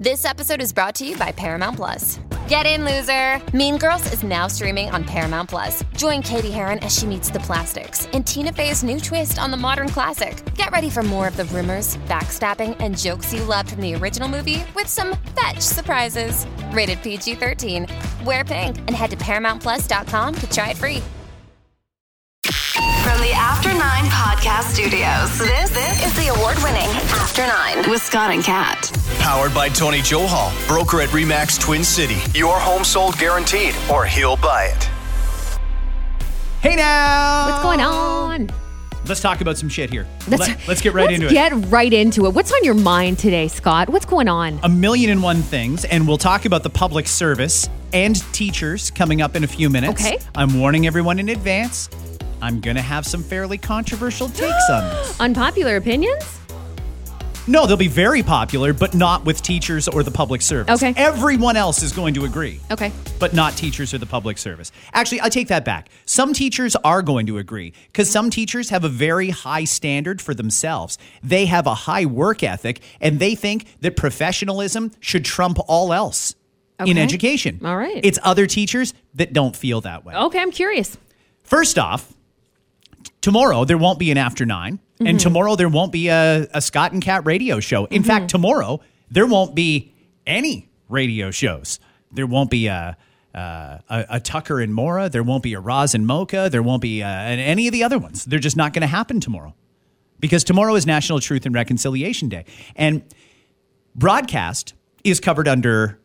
This episode is brought to you by Paramount Plus. Get in, loser! Mean Girls is now streaming on Paramount Plus. Join Cady Heron as she meets the plastics and Tina Fey's new twist on the modern classic. Get ready for more of the rumors, backstabbing, and jokes you loved from the original movie with some fetch surprises. Rated PG 13. Wear pink and head to ParamountPlus.com to try it free. From the After Nine Podcast Studios, this, this is the award winning After Nine with Scott and Kat. Powered by Tony Johal, broker at REMAX Twin City. Your home sold guaranteed, or he'll buy it. Hey now! What's going on? Let's talk about some shit here. Let's, Let, us get right let's into it. Get right into it. What's on your mind today, Scott? What's going on? A million and one things, and we'll talk about the public service and teachers coming up in a few minutes. Okay. I'm warning everyone in advance. I'm going to have some fairly controversial takes on this. Unpopular opinions? No, they'll be very popular, but not with teachers or the public service. Okay. Everyone else is going to agree. Okay. But not teachers or the public service. Actually, I take that back. Some teachers are going to agree because some teachers have a very high standard for themselves. They have a high work ethic and they think that professionalism should trump all else in education. All right. It's other teachers that don't feel that way. Okay, I'm curious. First off, tomorrow there won't be an after 9 Mm-hmm. and tomorrow there won't be a, a Scott and Kat radio show. In fact, tomorrow there won't be any radio shows. There won't be a, uh, a, a Tucker and Mora. There won't be a Roz and Mocha. There won't be uh, any of the other ones. They're just not going to happen tomorrow because tomorrow is National Truth and Reconciliation Day. And broadcast is covered under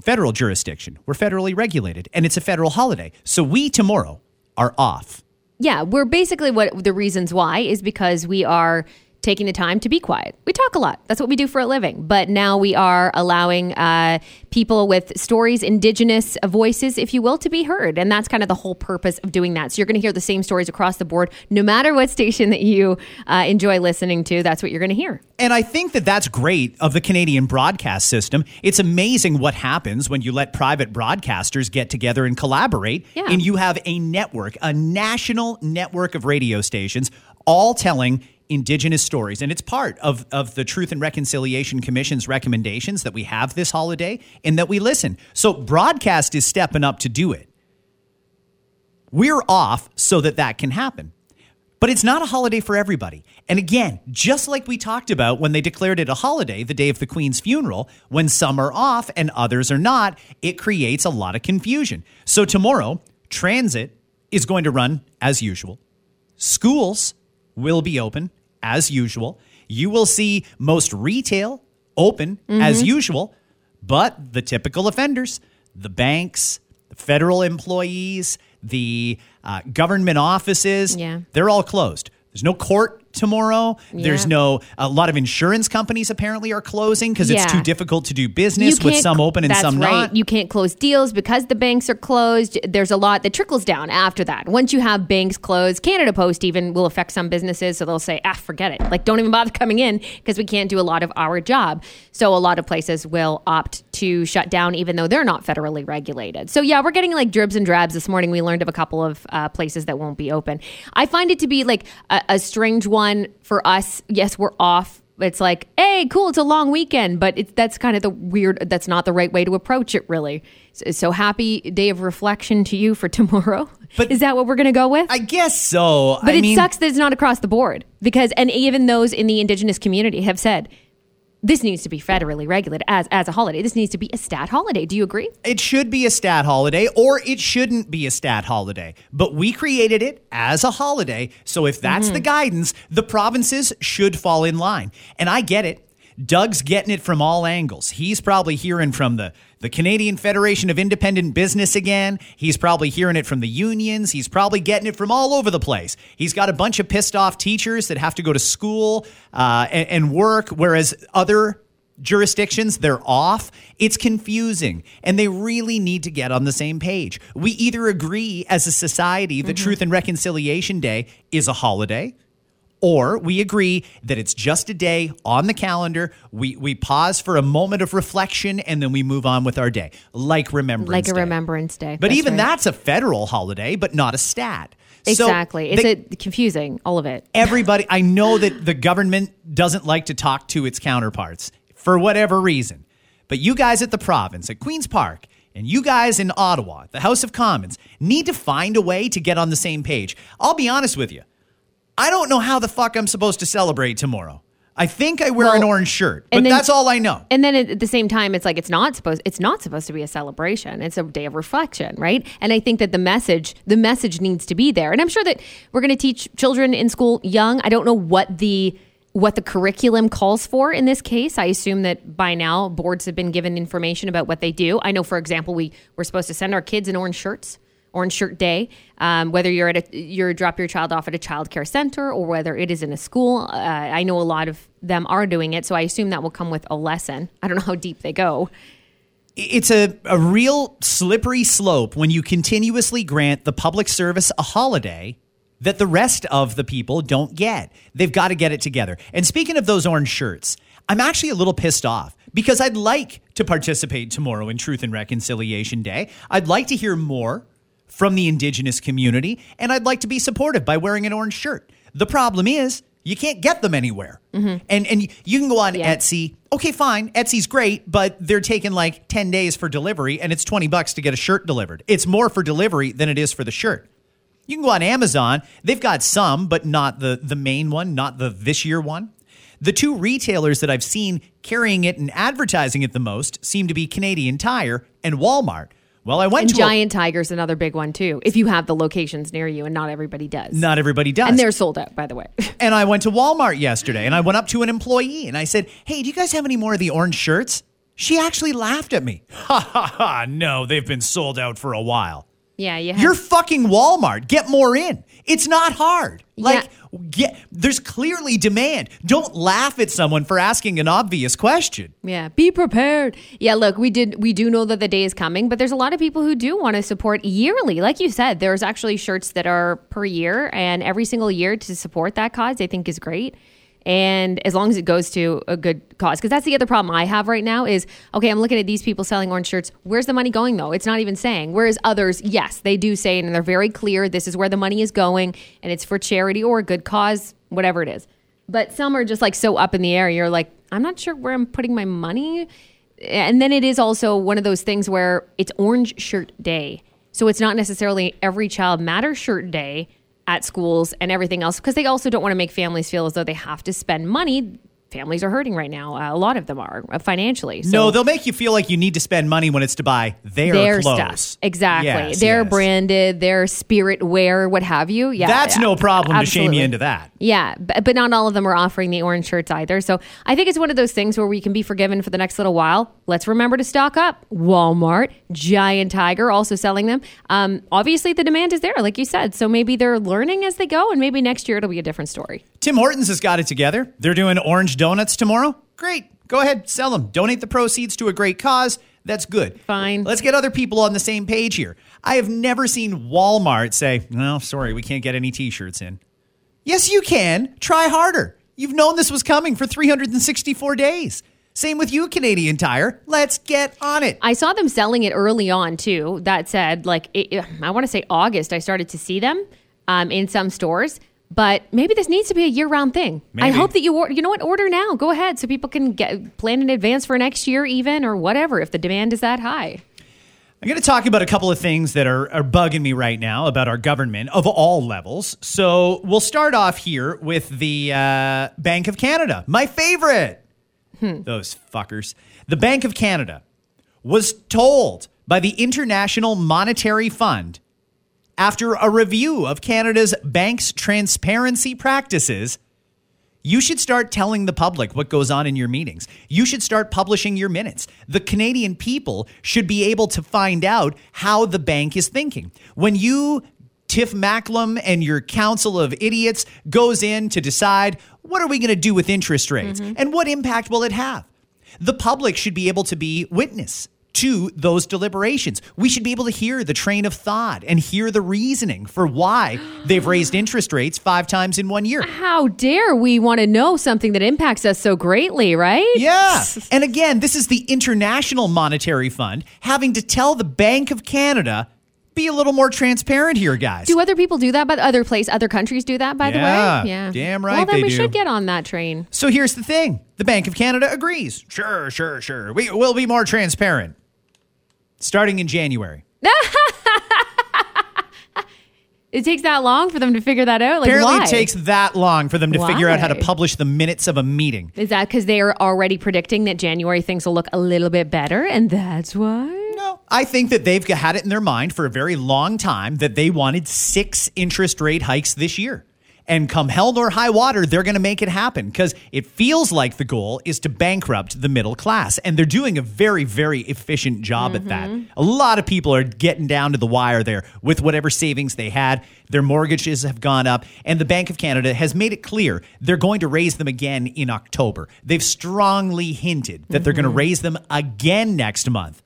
federal jurisdiction. We're federally regulated and it's a federal holiday. So we tomorrow are off. Yeah, we're basically what the reasons why is because we are taking the time to be quiet. We talk a lot. That's what we do for a living. But now we are allowing uh, people with stories, indigenous voices, if you will, to be heard. And that's kind of the whole purpose of doing that. So you're going to hear the same stories across the board, no matter what station that you uh, enjoy listening to. That's what you're going to hear. And I think that that's great of the Canadian broadcast system. It's amazing what happens when you let private broadcasters get together and collaborate, Yeah. and you have a network, a national network of radio stations, all telling Indigenous stories. And it's part of, of the Truth and Reconciliation Commission's recommendations that we have this holiday and that we listen. So broadcast is stepping up to do it. We're off so that that can happen. But it's not a holiday for everybody. And again, just like we talked about when they declared it a holiday the day of the Queen's funeral, when some are off and others are not, it creates a lot of confusion. So tomorrow, transit is going to run as usual. Schools will be open as usual. You will see most retail open as usual, but the typical offenders, the banks, the federal employees, the uh, government offices, Yeah. they're all closed. There's no court tomorrow. There's no, a lot of insurance companies apparently are closing because it's too difficult to do business with some open and some right. not. You can't close deals because the banks are closed. There's a lot that trickles down after that. Once you have banks closed, Canada Post even will affect some businesses. So they'll say, ah, forget it. Like, don't even bother coming in because we can't do a lot of our job. So a lot of places will opt to shut down, even though they're not federally regulated. So yeah, we're getting like dribs and drabs. This morning we learned of a couple of uh, places that won't be open. I find it to be like a, a strange one for us. Yes, we're off it's like, hey, cool, it's a long weekend, but it's that's kind of the weird. That's not the right way to approach it, really. So, so happy day of reflection to you for tomorrow. But- is that what we're gonna go with? I guess so. but I it mean, sucks that it's not across the board because, and even those in the indigenous community have said this needs to be federally regulated as as a holiday. This needs to be a stat holiday. Do you agree? It should be a stat holiday or it shouldn't be a stat holiday. But we created it as a holiday. So if that's mm-hmm. the guidance, the provinces should fall in line. And I get it. Doug's getting it from all angles. He's probably hearing from the, the Canadian Federation of Independent Business again. He's probably hearing it from the unions. He's probably getting it from all over the place. He's got a bunch of pissed off teachers that have to go to school uh, and, and work, whereas other jurisdictions they're off it's confusing and they really need to get on the same page we either agree as a society that truth and reconciliation day is a holiday or we agree that it's just a day on the calendar we we pause for a moment of reflection and then we move on with our day like remembrance Like a Day. Remembrance Day. but That's even right. that's a federal holiday but not a stat So exactly. it's they- a, confusing. All of it. everybody i know that the government doesn't like to talk to its counterparts for whatever reason But you guys at the province, at Queen's Park, and you guys in Ottawa, the House of Commons, need to find a way to get on the same page. I'll be honest with you. I don't know how the fuck I'm supposed to celebrate tomorrow. I think I wear Well, an orange shirt, but then- that's all I know. And then at the same time, it's like it's not supposed it's not supposed to be a celebration. It's a day of reflection, right? And I think that the message the message needs to be there. And I'm sure that we're going to teach children in school young. I don't know what the what the curriculum calls for in this case. I assume that by now boards have been given information about what they do. I know, for example, we we're supposed to send our kids in orange shirts. Orange Shirt Day, um, whether you're at a you're drop your child off at a child care center or whether it is in a school. Uh, I know a lot of them are doing it, so I assume that will come with a lesson. I don't know how deep they go. it's a, a real slippery slope when you continuously grant the public service a holiday that the rest of the people don't get. They've got to get it together. And speaking of those orange shirts, I'm actually a little pissed off because I'd like to participate tomorrow in Truth and Reconciliation Day. I'd like to hear more from the Indigenous community, and I'd like to be supportive by wearing an orange shirt. The problem is, you can't get them anywhere. Mm-hmm. And and you can go on Yeah. Etsy. Okay, fine. Etsy's great, but they're taking like 10 days for delivery and it's 20 bucks to get a shirt delivered. It's more for delivery than it is for the shirt. You can go on Amazon. They've got some, but not the the main one, not the this year one. The two retailers that I've seen carrying it and advertising it the most seem to be Canadian Tire and Walmart. Well, I went And to a- Giant Tiger's another big one too. If you have the locations near you, and not everybody does. not everybody does. and they're sold out, by the way. And I went to Walmart yesterday and I went up to an employee and I said, Hey, do you guys have any more of the orange shirts? She actually laughed at me. Ha ha ha. No, they've been sold out for a while. Yeah, you have. You're fucking Walmart. Get more in. It's not hard. Like, get, there's clearly demand. Don't laugh at someone for asking an obvious question. Yeah, be prepared. Yeah, look, we did we do know that the day is coming, but there's a lot of people who do want to support yearly. Like you said, there's actually shirts that are per year and every single year to support that cause, I think is great. And as long as it goes to a good cause, because that's the other problem I have right now is okay, I'm looking at these people selling orange shirts. Where's the money going though? It's not even saying. Whereas others, yes, they do say, and they're very clear this is where the money is going, and it's for charity or a good cause, whatever it is. But some are just like so up in the air. You're like, I'm not sure where I'm putting my money. And then it is also one of those things where it's Orange Shirt Day. So it's not necessarily every child matters shirt day at schools and everything else because they also don't want to make families feel as though they have to spend money. Families are hurting right now. Uh, a lot of them are uh, financially. So no, they'll make you feel like you need to spend money when it's to buy their, their clothes. stuff. Exactly. Yes, they're yes. branded, their spirit wear, what have you. Yeah. That's no problem to shame you into that. Yeah, but, but not all of them are offering the orange shirts either. So I think it's one of those things where we can be forgiven for the next little while. Let's remember to stock up. Walmart, Giant Tiger also selling them. Um, obviously, the demand is there, like you said. So maybe they're learning as they go, and maybe next year it'll be a different story. Tim Hortons has got it together. They're doing orange donuts tomorrow. Great. Go ahead, sell them. Donate the proceeds to a great cause. That's good. Fine. Let's get other people on the same page here. I have never seen Walmart say, no, sorry, we can't get any t shirts in. Yes, you can. Try harder. You've known this was coming for 364 days. Same with you, Canadian Tire. Let's get on it. I saw them selling it early on too. That said, like it, I want to say August, I started to see them um, in some stores. But maybe this needs to be a year-round thing. I hope that you order. You know what? Order now. Go ahead, so people can get plan in advance for next year, even or whatever, if the demand is that high. I'm going to talk about a couple of things that are, are bugging me right now about our government of all levels. So we'll start off here with the uh, Bank of Canada, my favorite. Hmm. Those fuckers. The Bank of Canada was told by the International Monetary Fund after a review of Canada's bank's transparency practices you should start telling the public what goes on in your meetings. You should start publishing your minutes. The Canadian people should be able to find out how the bank is thinking. When you, Tiff Macklem, and your council of idiots goes in to decide what are we going to do with interest rates mm-hmm. and what impact will it have, the public should be able to be witness to those deliberations. We should be able to hear the train of thought and hear the reasoning for why they've raised interest rates five times in one year. How dare we want to know something that impacts us so greatly, right? Yeah. And again, this is the International Monetary Fund having to tell the Bank of Canada be a little more transparent here, guys. Do other people do that? But other place, other countries do that. By Yeah, the way, yeah, damn right. Well, then we do. should get on that train. So here's the thing the Bank of Canada agrees. Sure, sure, sure. We will be more transparent starting in January. It takes that long for them to figure that out. Like, Apparently, why? it takes that long for them to figure out how to publish the minutes of a meeting. Is that because they are already predicting that January things will look a little bit better, and that's why? I think that they've had it in their mind for a very long time that they wanted six interest rate hikes this year. And come hell nor high water, they're going to make it happen because it feels like the goal is to bankrupt the middle class. And they're doing a very, very efficient job at that. Mm-hmm. A lot of people are getting down to the wire there with whatever savings they had. Their mortgages have gone up. And the Bank of Canada has made it clear they're going to raise them again in October. They've strongly hinted that they're going to mm-hmm. raise them again next month.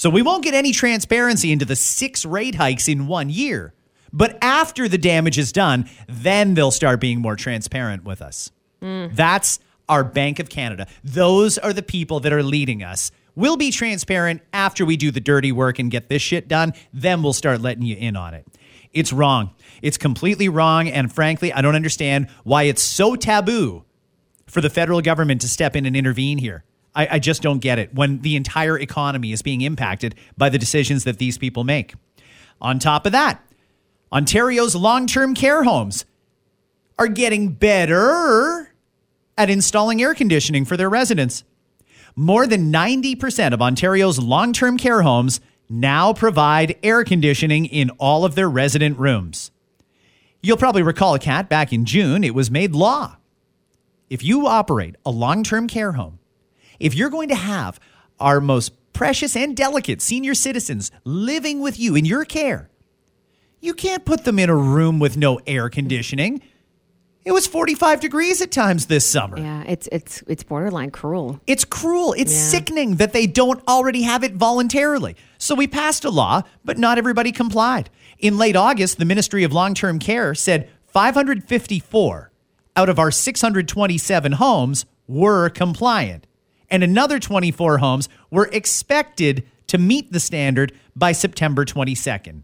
So we won't get any transparency into the six rate hikes in one year. But after the damage is done, then they'll start being more transparent with us. Mm. That's our Bank of Canada. Those are the people that are leading us. We'll be transparent after we do the dirty work and get this shit done. Then we'll start letting you in on it. It's wrong. It's completely wrong. And frankly, I don't understand why it's so taboo for the federal government to step in and intervene here. I, I just don't get it when the entire economy is being impacted by the decisions that these people make. On top of that, Ontario's long term care homes are getting better at installing air conditioning for their residents. More than 90% of Ontario's long term care homes now provide air conditioning in all of their resident rooms. You'll probably recall, Kat, back in June, it was made law. If you operate a long term care home, if you're going to have our most precious and delicate senior citizens living with you in your care, you can't put them in a room with no air conditioning. It was 45 degrees at times this summer. Yeah, it's it's it's borderline cruel. It's cruel. It's Yeah. sickening that they don't already have it voluntarily. So we passed a law, but not everybody complied. In late August, the Ministry of Long Term Care said 554 out of our 627 homes were compliant, and another 24 homes were expected to meet the standard by September 22nd.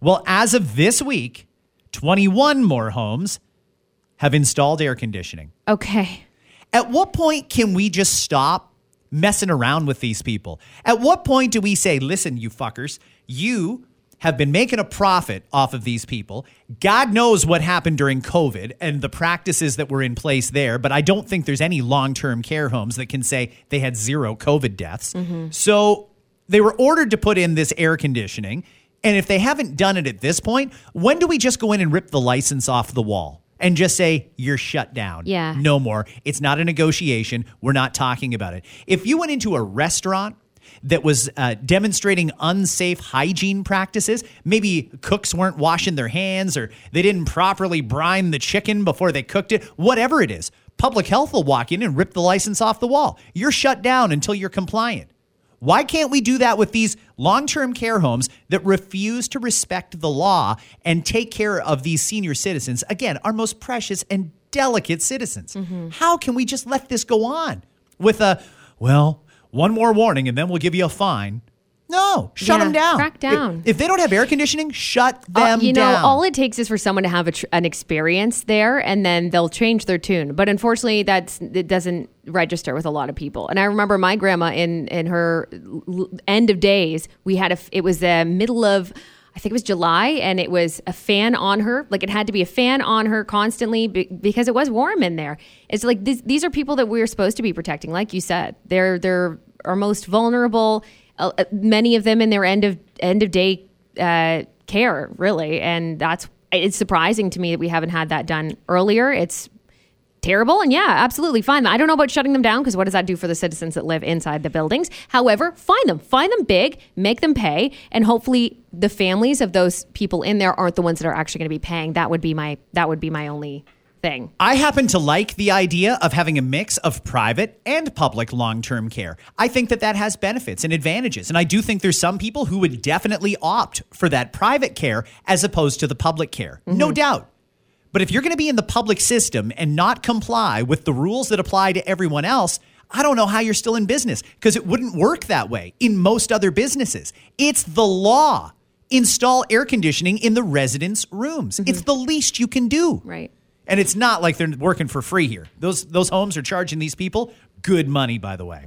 Well, as of this week, 21 more homes have installed air conditioning. Okay. At what point can we just stop messing around with these people? At what point do we say, listen, you fuckers, you have been making a profit off of these people. God knows what happened during COVID and the practices that were in place there, but I don't think there's any long term care homes that can say they had zero COVID deaths. So they were ordered to put in this air conditioning. And if they haven't done it at this point, when do we just go in and rip the license off the wall and just say, you're shut down? Yeah. No more. It's not a negotiation. We're not talking about it. If you went into a restaurant that was uh, demonstrating unsafe hygiene practices, maybe cooks weren't washing their hands or they didn't properly brine the chicken before they cooked it, whatever it is, public health will walk in and rip the license off the wall. You're shut down until you're compliant. Why can't we do that with these long term care homes that refuse to respect the law and take care of these senior citizens? Again, our most precious and delicate citizens. How can we just let this go on with a, well, one more warning and then we'll give you a fine? No, shut Yeah, them down. crack down. If, if they don't have air conditioning, shut Uh, them you know, all it takes is for someone to have tr- an experience there, and then they'll change their tune. But unfortunately, that's it doesn't register with a lot of people. And I remember my grandma in in her l- end of days, we had a f- it was the middle of. I think it was July, and it was a fan on her. Like it had to be a fan on her constantly be- because it was warm in there. It's like these, these are people that we're supposed to be protecting. Like you said, they're they're our most vulnerable. Uh, uh, many of them in their end of end of day uh, care, really, and that's it's surprising to me that we haven't had that done earlier. It's terrible, and yeah, absolutely fine. I don't know about shutting them down because what does that do for the citizens that live inside the buildings? However, find them, find them big, make them pay, and hopefully the families of those people in there aren't the ones that are actually going to be paying. That would be my that would be my only thing. I happen to like the idea of having a mix of private and public long term care. I think that that has benefits and advantages. And I do think there's some people who would definitely opt for that private care as opposed to the public care. No mm-hmm. doubt. But if you're going to be in the public system and not comply with the rules that apply to everyone else, I don't know how you're still in business because it wouldn't work that way in most other businesses. It's the law. install air conditioning in the residents' rooms. It's the least you can do. Right. And it's not like they're working for free here. Those those homes are charging these people good money, by the way.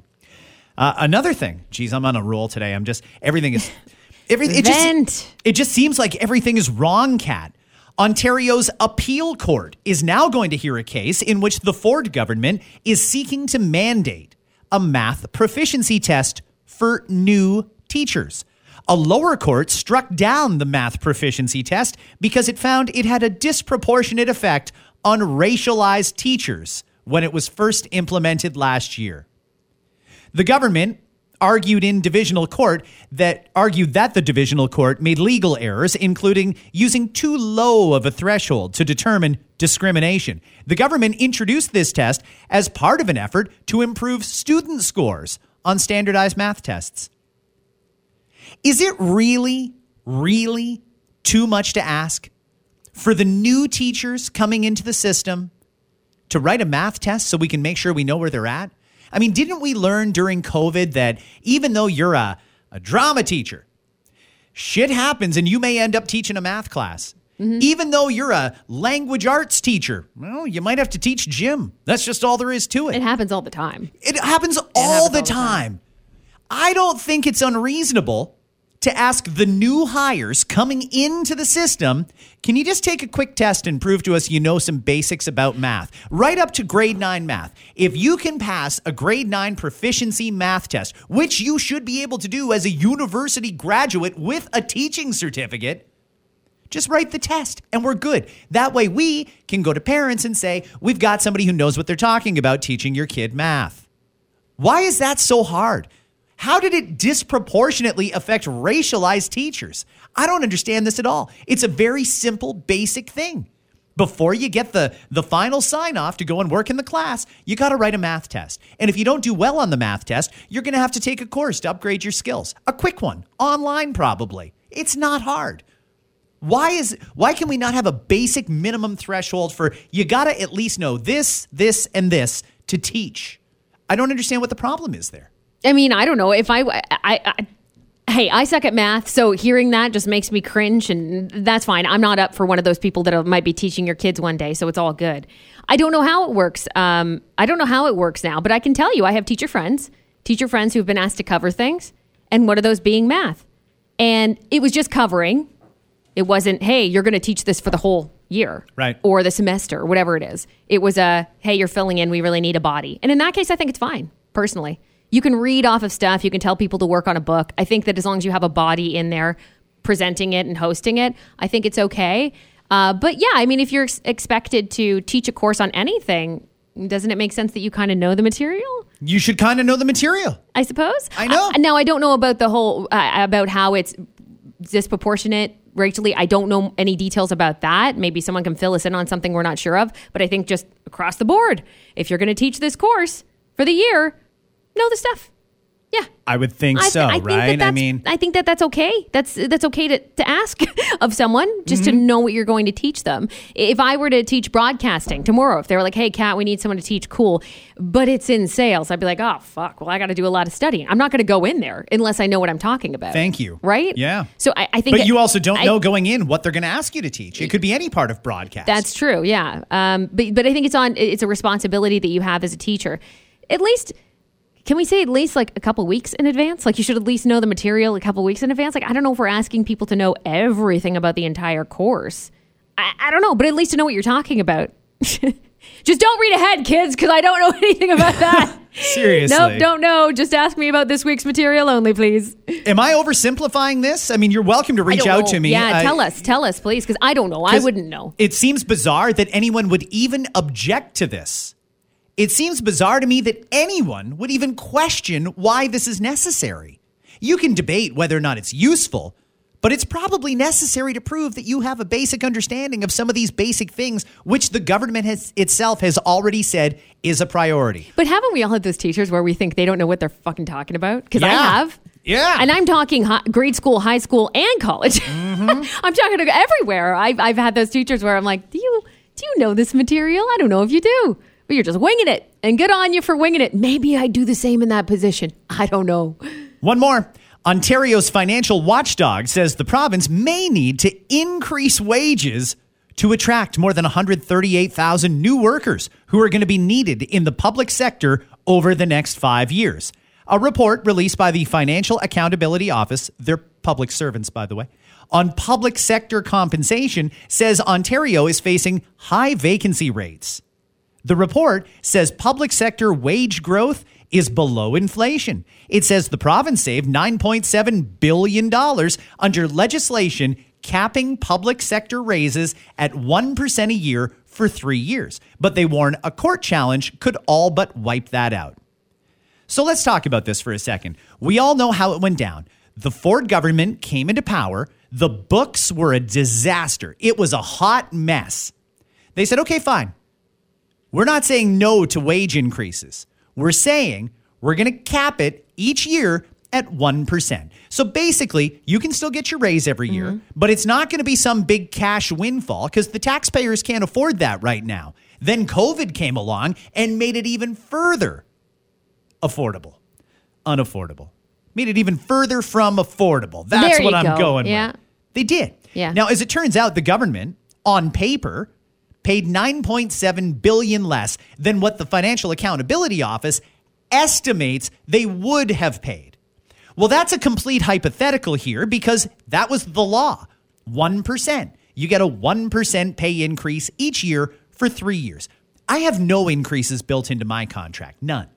Uh, another thing, geez, I'm on a roll today. I'm just everything is everything. It just it just seems like everything is wrong, Kat. Ontario's appeal court is now going to hear a case in which the Ford government is seeking to mandate a math proficiency test for new teachers. A lower court struck down the math proficiency test because it found it had a disproportionate effect on racialized teachers when it was first implemented last year. The government argued in divisional court that argued that the divisional court made legal errors including using too low of a threshold to determine discrimination. The government introduced this test as part of an effort to improve student scores on standardized math tests. Is it really really too much to ask for the new teachers coming into the system to write a math test so we can make sure we know where they're at? I mean, didn't we learn during COVID that even though you're a, a drama teacher, shit happens and you may end up teaching a math class? Mm-hmm. Even though you're a language arts teacher, well, you might have to teach gym. That's just all there is to It It happens all the time. it happens all happens the all the time. I don't think it's unreasonable to ask the new hires coming into the system, can you just take a quick test and prove to us you know some basics about math? Right up to grade 9 math. If you can pass a grade 9 proficiency math test, which you should be able to do as a university graduate with a teaching certificate, just write the test and we're good. That way we can go to parents and say, we've got somebody who knows what they're talking about teaching your kid math. Why is that so hard? How did it disproportionately affect racialized teachers? I don't understand this at all. It's a very simple, basic thing. Before you get the, the final sign off to go and work in the class, you got to write a math test. And if you don't do well on the math test, you're going to have to take a course to upgrade your skills. A quick one, online probably. It's not hard. Why is why can we not have a basic minimum threshold for you got to at least know this, this and this to teach? I don't understand what the problem is there. I mean, I don't know if I, I, I, hey, I suck at math, so hearing that just makes me cringe, and that's fine. I'm not up for one of those people that might be teaching your kids one day, so it's all good. I don't know how it works. Um, I don't know how it works now, but I can tell you, I have teacher friends, teacher friends who've been asked to cover things, and one of those being math, and it was just covering. It wasn't, hey, you're going to teach this for the whole year, Right. Or the semester, or whatever it is. It was a, hey, you're filling in. We really need a body, and in that case, I think it's fine personally. You can read off of stuff. You can tell people to work on a book. I think that as long as you have a body in there presenting it and hosting it, I think it's okay. Uh, but yeah, I mean, if you're ex- expected to teach a course on anything, doesn't it make sense that you kind of know the material? You should kind of know the material. I suppose. I know. Uh, now I don't know about the whole uh, about how it's disproportionate racially. I don't know any details about that. Maybe someone can fill us in on something we're not sure of. But I think just across the board, if you're going to teach this course for the year, know the stuff. Yeah. I would think I, so, I think right? That I mean, I think that that's okay. That's that's okay to, to ask of someone just Mm-hmm. to know what you're going to teach them. If I were to teach broadcasting tomorrow, if they were like, "Hey, Kat, we need someone to teach," cool, but it's in sales, I'd be like, "Oh, fuck. Well, I got to do a lot of studying. I'm not going to go in there unless I know what I'm talking about." Thank you. Right? Yeah. So I, I think, but you also don't know going in what they're going to ask you to teach. It could be any part of broadcast. That's true. Yeah. Um, but but I think it's on. It's a responsibility that you have as a teacher. At least, can we say at least like a couple weeks in advance? Like you should at least know the material a couple weeks in advance. Like I don't know if we're asking people to know everything about the entire course. I, I don't know, but at least to know what you're talking about. Just don't read ahead, kids, because I don't know anything about that. Seriously. nope, don't know. Just ask me about this week's material only, please. Am I oversimplifying this? I mean, you're welcome to reach out know. to me. Yeah, I- tell us, tell us, please, because I don't know. I wouldn't know. It seems bizarre that anyone would even object to this. It seems bizarre to me that anyone would even question why this is necessary. You can debate whether or not it's useful, but it's probably necessary to prove that you have a basic understanding of some of these basic things, which the government has itself has already said is a priority. But haven't we all had those teachers where we think they don't know what they're fucking talking about? Because I have. Yeah. And I'm talking hi- grade school, high school, and college. Mm-hmm. I'm talking to everywhere. I've, I've had those teachers where I'm like, do you do you know this material? I don't know if you do, but you're just winging it. And good on you for winging it. Maybe I do the same in that position. I don't know. One more. Ontario's financial watchdog says the province may need to increase wages to attract more than 138,000 new workers who are going to be needed in the public sector over the next five years. A report released by the Financial Accountability Office, they're public servants, by the way, on public sector compensation says Ontario is facing high vacancy rates. The report says public sector wage growth is below inflation. It says the province saved $9.7 billion under legislation capping public sector raises at 1% a year for three years. But they warn a court challenge could all but wipe that out. So let's talk about this for a second. We all know how it went down. The Ford government came into power. The books were a disaster. It was a hot mess. They said, okay, fine. We're not saying no to wage increases. We're saying we're going to cap it each year at 1%. So basically, you can still get your raise every year, mm-hmm. but it's not going to be some big cash windfall because the taxpayers can't afford that right now. Then COVID came along and made it even further affordable, unaffordable. Made it even further from affordable. That's what I'm go. going Yeah. with. They did. Yeah. Now, as it turns out, the government, on paper, paid 9.7 billion less than what the Financial Accountability Office estimates they would have paid. Well, that's a complete hypothetical here because that was the law. 1%. You get a 1% pay increase each year for 3 years. I have no increases built into my contract. None.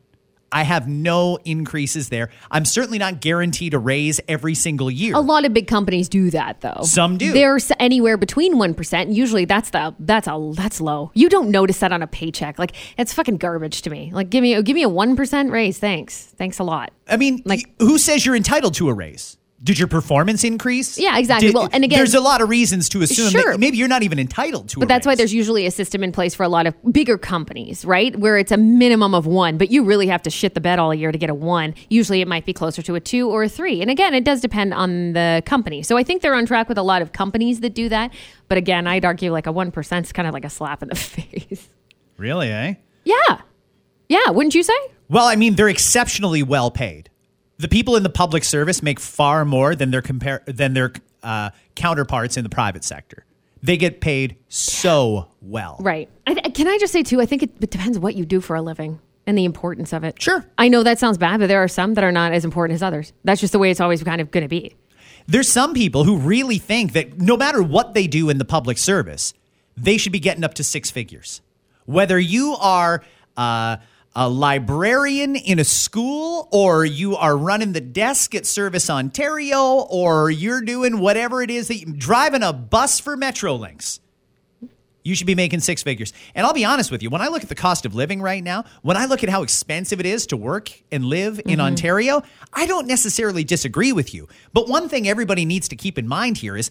I have no increases there. I'm certainly not guaranteed a raise every single year. A lot of big companies do that, though. Some do. There's anywhere between one percent. Usually, that's the that's a that's low. You don't notice that on a paycheck. Like it's fucking garbage to me. Like give me give me a one percent raise. Thanks, thanks a lot. I mean, Like- who says you're entitled to a raise? Did your performance increase? Yeah, exactly. Well, and again- there's a lot of reasons to assume Sure. that maybe you're not even entitled to. It. But that's why there's usually a system in place for a lot of bigger companies, right? Where it's a minimum of one, but you really have to shit the bed all year to get a one. Usually it might be closer to a two or a three. And again, it does depend on the company. So I think they're on track with a lot of companies that do that. But again, I'd argue like a 1% is kind of like a slap in the face. really, eh? yeah. Yeah. Wouldn't you say? Well, I mean, they're exceptionally well paid. The people in the public service make far more than their compare than their uh, counterparts in the private sector. They get paid so well. Right. I th- can I just say, too, I think it, it depends what you do for a living and the importance of it. Sure. I know that sounds bad, but there are some that are not as important as others. That's just the way it's always kind of going to be. There's some people who really think that no matter what they do in the public service, they should be getting up to six figures. Whether you are uh, a librarian in a school, or you are running the desk at Service Ontario, or you're doing whatever it is that you're driving a bus for Metrolinx. You should be making six figures. And I'll be honest with you, when I look at the cost of living right now, when I look at how expensive it is to work and live in mm-hmm. Ontario, I don't necessarily disagree with you. But one thing everybody needs to keep in mind here is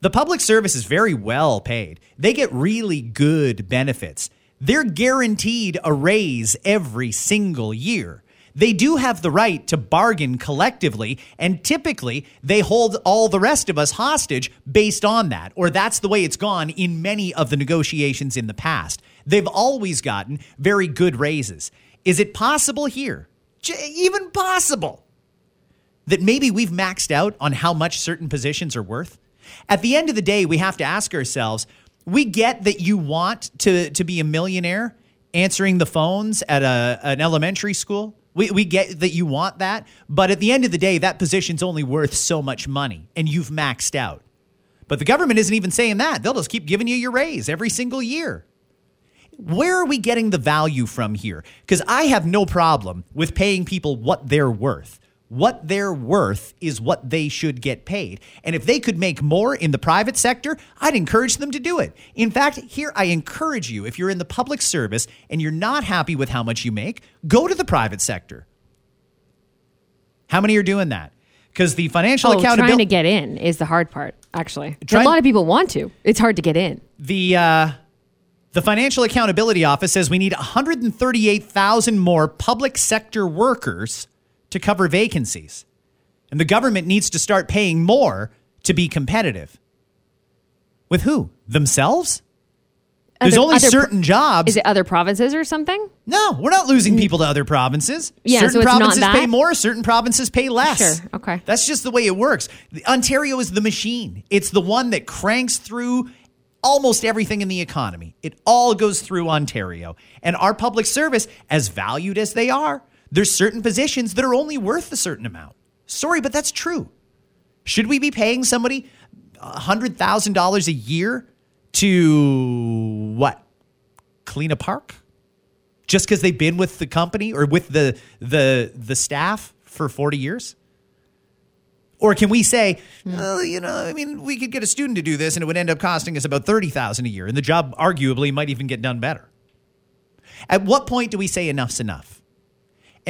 the public service is very well paid. They get really good benefits. They're guaranteed a raise every single year. They do have the right to bargain collectively, and typically they hold all the rest of us hostage based on that, or that's the way it's gone in many of the negotiations in the past. They've always gotten very good raises. Is it possible here? Even possible that maybe we've maxed out on how much certain positions are worth? At the end of the day, we have to ask ourselves we get that you want to, to be a millionaire answering the phones at a, an elementary school. We, we get that you want that. But at the end of the day, that position's only worth so much money and you've maxed out. But the government isn't even saying that. They'll just keep giving you your raise every single year where are we getting the value from here? Because I have no problem with paying people what they're worth. What they're worth is what they should get paid. And if they could make more in the private sector, I'd encourage them to do it. In fact, here I encourage you if you're in the public service and you're not happy with how much you make, go to the private sector. How many are doing that? Because the financial Oh, trying to get in is the hard part, actually. Trying- a lot of people want to. It's hard to get in. The uh, the Financial Accountability Office says we need 138,000 more public sector workers to cover vacancies, and the government needs to start paying more to be competitive. With who? Themselves? There's only other certain jobs. Is it other provinces or something? no, we're not losing mm. people to other provinces. Yeah, certain so it's not provinces pay more, certain provinces pay less. Sure, okay. That's just the way it works. Ontario is the machine. It's the one that cranks through almost everything in the economy. It all goes through Ontario. And our public service, as valued as they are, there's certain positions that are only worth a certain amount. Sorry, but that's true. Should we be paying somebody $100,000 a year to what? Clean a park? Just because they've been with the company or with the the the staff for 40 years? Or can we say, you know, I mean, we could get a student to do this and it would end up costing us about 30,000 a year and the job arguably might even get done better. At what point do we say enough's enough?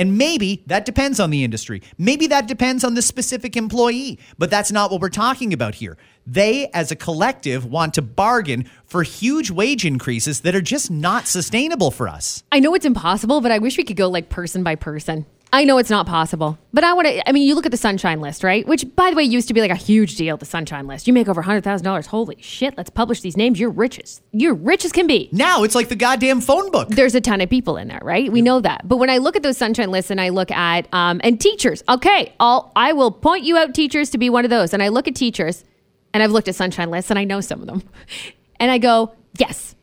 And maybe that depends on the industry. Maybe that depends on the specific employee, but that's not what we're talking about here. They, as a collective, want to bargain for huge wage increases that are just not sustainable for us. I know it's impossible, but I wish we could go like person by person. I know it's not possible, but I want to. I mean, you look at the Sunshine List, right? Which, by the way, used to be like a huge deal. The Sunshine List. You make over hundred thousand dollars. Holy shit! Let's publish these names. You're rich as you're rich as can be. Now it's like the goddamn phone book. There's a ton of people in there, right? We know that. But when I look at those Sunshine Lists and I look at um, and teachers, okay, I'll I will point you out teachers to be one of those. And I look at teachers, and I've looked at Sunshine Lists, and I know some of them, and I go, yes.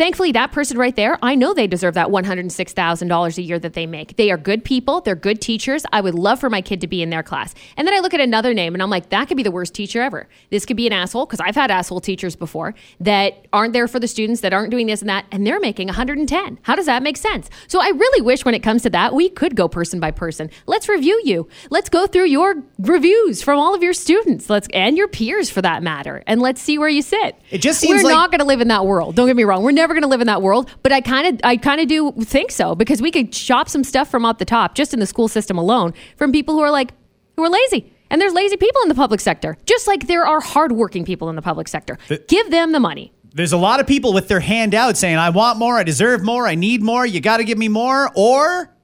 Thankfully, that person right there, I know they deserve that $106,000 a year that they make. They are good people. They're good teachers. I would love for my kid to be in their class. And then I look at another name and I'm like, that could be the worst teacher ever. This could be an asshole because I've had asshole teachers before that aren't there for the students, that aren't doing this and that, and they're making 110. How does that make sense? So I really wish when it comes to that, we could go person by person. Let's review you. Let's go through your reviews from all of your students. Let's and your peers for that matter. And let's see where you sit. It just seems We're like- not going to live in that world. Don't get me wrong. We're never going to live in that world, but I kind of I kind of do think so because we could shop some stuff from up the top just in the school system alone from people who are like who are lazy. And there's lazy people in the public sector, just like there are hardworking people in the public sector. Give them the money. There's a lot of people with their hand out saying, I want more, I deserve more, I need more, you got to give me more, or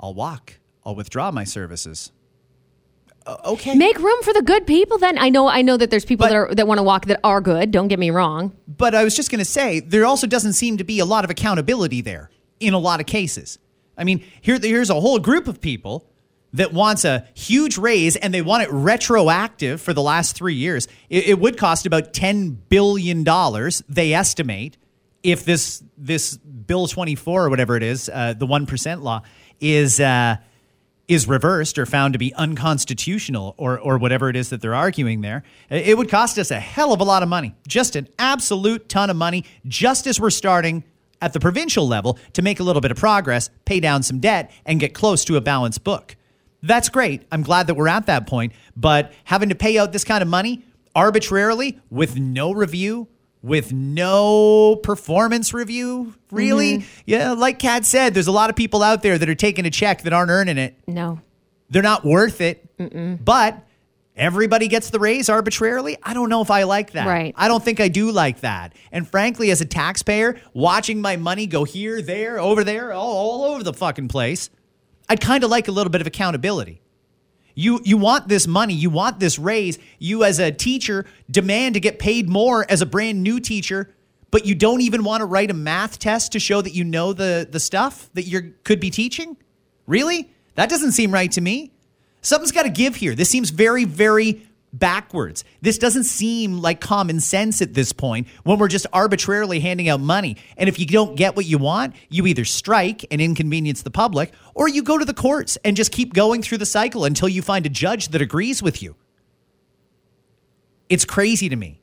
I'll walk, I'll withdraw my services. Uh, okay. Make room for the good people. Then I know I know that there's people But- that are, that want to walk that are good. Don't get me wrong. But I was just going to say, there also doesn't seem to be a lot of accountability there in a lot of cases. I mean, here, here's a whole group of people that wants a huge raise and they want it retroactive for the last three years. It, it would cost about $10 billion, they estimate, if this, this Bill 24 or whatever it is, uh, the 1% law, is. Uh, is reversed or found to be unconstitutional or, or whatever it is that they're arguing there, it would cost us a hell of a lot of money. Just an absolute ton of money, just as we're starting at the provincial level to make a little bit of progress, pay down some debt, and get close to a balanced book. That's great. I'm glad that we're at that point. But having to pay out this kind of money arbitrarily with no review, with no performance review, really? Mm-hmm. Yeah, like Kat said, there's a lot of people out there that are taking a check that aren't earning it. No. They're not worth it. But everybody gets the raise arbitrarily. I don't know if I like that. Right. I don't think I do like that. And frankly, as a taxpayer, watching my money go here, there, over there, all, all over the fucking place, I'd kind of like a little bit of accountability. You you want this money, you want this raise. You as a teacher demand to get paid more as a brand new teacher, but you don't even want to write a math test to show that you know the the stuff that you could be teaching? Really? That doesn't seem right to me. Something's got to give here. This seems very very backwards. This doesn't seem like common sense at this point when we're just arbitrarily handing out money. And if you don't get what you want, you either strike and inconvenience the public or you go to the courts and just keep going through the cycle until you find a judge that agrees with you. It's crazy to me.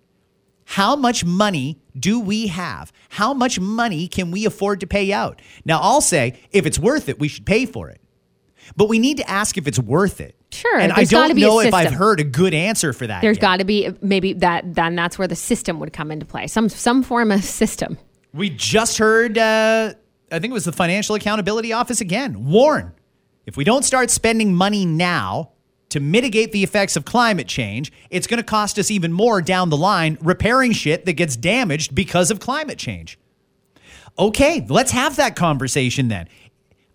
How much money do we have? How much money can we afford to pay out? Now, I'll say if it's worth it, we should pay for it. But we need to ask if it's worth it. Sure, And I don't know if I've heard a good answer for that. There's got to be maybe that then that's where the system would come into play. Some some form of system. We just heard, uh, I think it was the Financial Accountability Office again, warn if we don't start spending money now to mitigate the effects of climate change, it's going to cost us even more down the line repairing shit that gets damaged because of climate change. Okay, let's have that conversation then.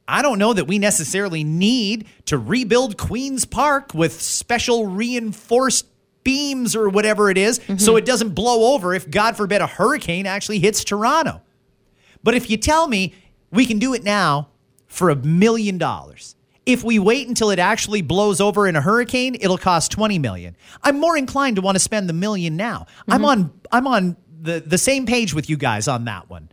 I don't know that we necessarily need to rebuild Queen's Park with special reinforced beams or whatever it is mm-hmm. so it doesn't blow over if, God forbid, a hurricane actually hits Toronto. But if you tell me we can do it now for a million dollars, if we wait until it actually blows over in a hurricane, it'll cost 20 million. I'm more inclined to want to spend the million now. I'm mm-hmm. on I'm on the, the same page with you guys on that one.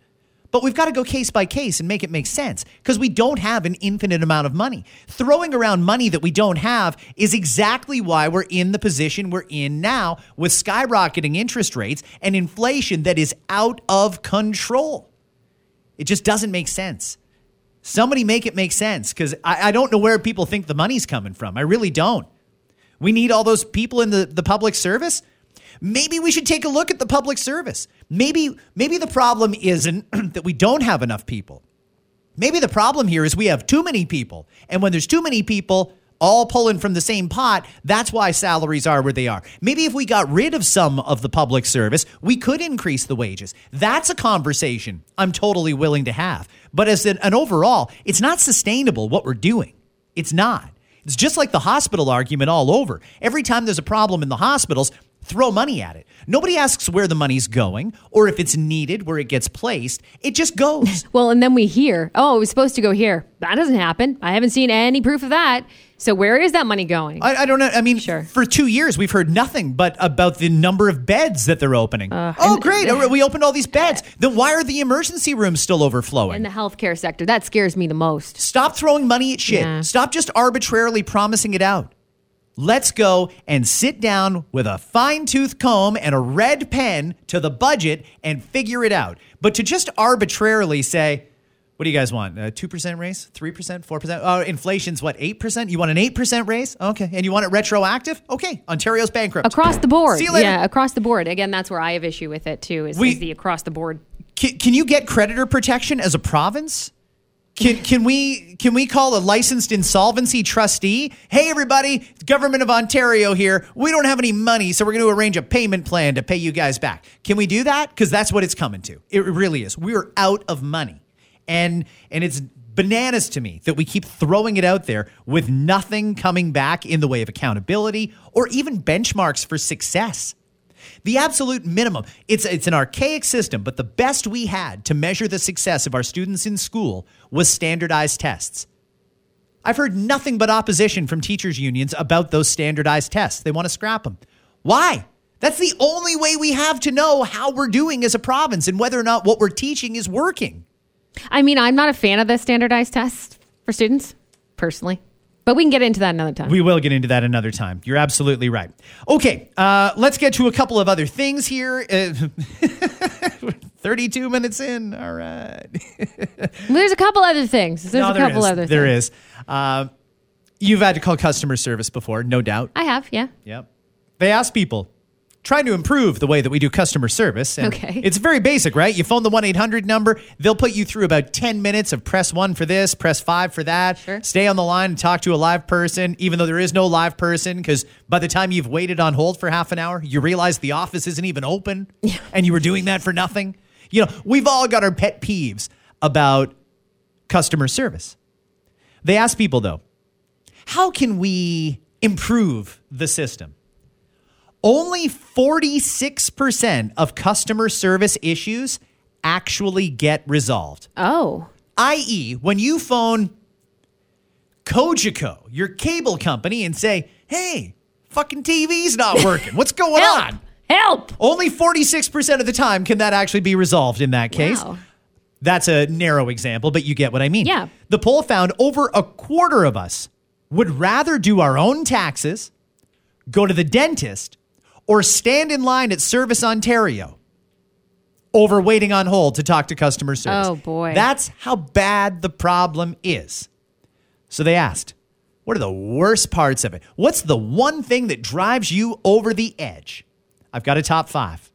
But we've got to go case by case and make it make sense because we don't have an infinite amount of money. Throwing around money that we don't have is exactly why we're in the position we're in now with skyrocketing interest rates and inflation that is out of control. It just doesn't make sense. Somebody make it make sense because I, I don't know where people think the money's coming from. I really don't. We need all those people in the, the public service. Maybe we should take a look at the public service. Maybe maybe the problem isn't that we don't have enough people. Maybe the problem here is we have too many people. And when there's too many people all pulling from the same pot, that's why salaries are where they are. Maybe if we got rid of some of the public service, we could increase the wages. That's a conversation I'm totally willing to have. But as an, an overall, it's not sustainable what we're doing. It's not. It's just like the hospital argument all over. Every time there's a problem in the hospitals, throw money at it. Nobody asks where the money's going or if it's needed, where it gets placed. It just goes. Well, and then we hear, oh, it was supposed to go here. That doesn't happen. I haven't seen any proof of that. So where is that money going? I, I don't know. I mean, Sure. for two years, we've heard nothing but about the number of beds that they're opening. Uh, oh, and- great. Oh, we opened all these beds. Then why are the emergency rooms still overflowing? in the healthcare sector, that scares me the most. Stop throwing money at shit. Yeah. Stop just arbitrarily promising it out. Let's go and sit down with a fine tooth comb and a red pen to the budget and figure it out. But to just arbitrarily say, what do you guys want? A 2% raise? 3%? 4%? Oh, inflation's what, 8%? You want an 8% raise? Okay. And you want it retroactive? Okay. Ontario's bankrupt. Across the board. See you later. Yeah, across the board. Again, that's where I have issue with it too, is, We- is the across the board. Can, can you get creditor protection as a province? Can, can we can we call a licensed insolvency trustee? Hey everybody, government of Ontario here. We don't have any money, so we're going to arrange a payment plan to pay you guys back. Can we do that? Because that's what it's coming to. It really is. We are out of money, and and it's bananas to me that we keep throwing it out there with nothing coming back in the way of accountability or even benchmarks for success. The absolute minimum. It's it's an archaic system, but the best we had to measure the success of our students in school was standardized tests. I've heard nothing but opposition from teachers unions about those standardized tests. They want to scrap them. Why? That's the only way we have to know how we're doing as a province and whether or not what we're teaching is working. I mean, I'm not a fan of the standardized tests for students, personally. But we can get into that another time. We will get into that another time. You're absolutely right. Okay, uh, let's get to a couple of other things here. Uh, 32 minutes in. All right. There's a couple other things. There's No, a there couple is. other There things. is. Uh, you've had to call customer service before, no doubt. I have, yeah. Yep. They ask people, trying to improve the way that we do customer service. And Okay. It's very basic, right? You phone the 1 800 number, they'll put you through about 10 minutes of press one for this, press five for that. Sure. Stay on the line and talk to a live person, even though there is no live person, because by the time you've waited on hold for half an hour, you realize the office isn't even open and you were doing that for nothing. You know, we've all got our pet peeves about customer service. They ask people, though, how can we improve the system? Only 46% of customer service issues actually get resolved. Oh. I.e., when you phone Cogeco, your cable company, and say, hey, fucking TV's not working. What's going Help! on? Help! Only 46% of the time can that actually be resolved in that case. Wow. That's a narrow example, but you get what I mean. Yeah. The poll found over a quarter of us would rather do our own taxes, go to the dentist, or stand in line at Service Ontario over waiting on hold to talk to customer service. Oh, boy. That's how bad the problem is. So they asked, what are the worst parts of it? What's the one thing that drives you over the edge? I've got a top five.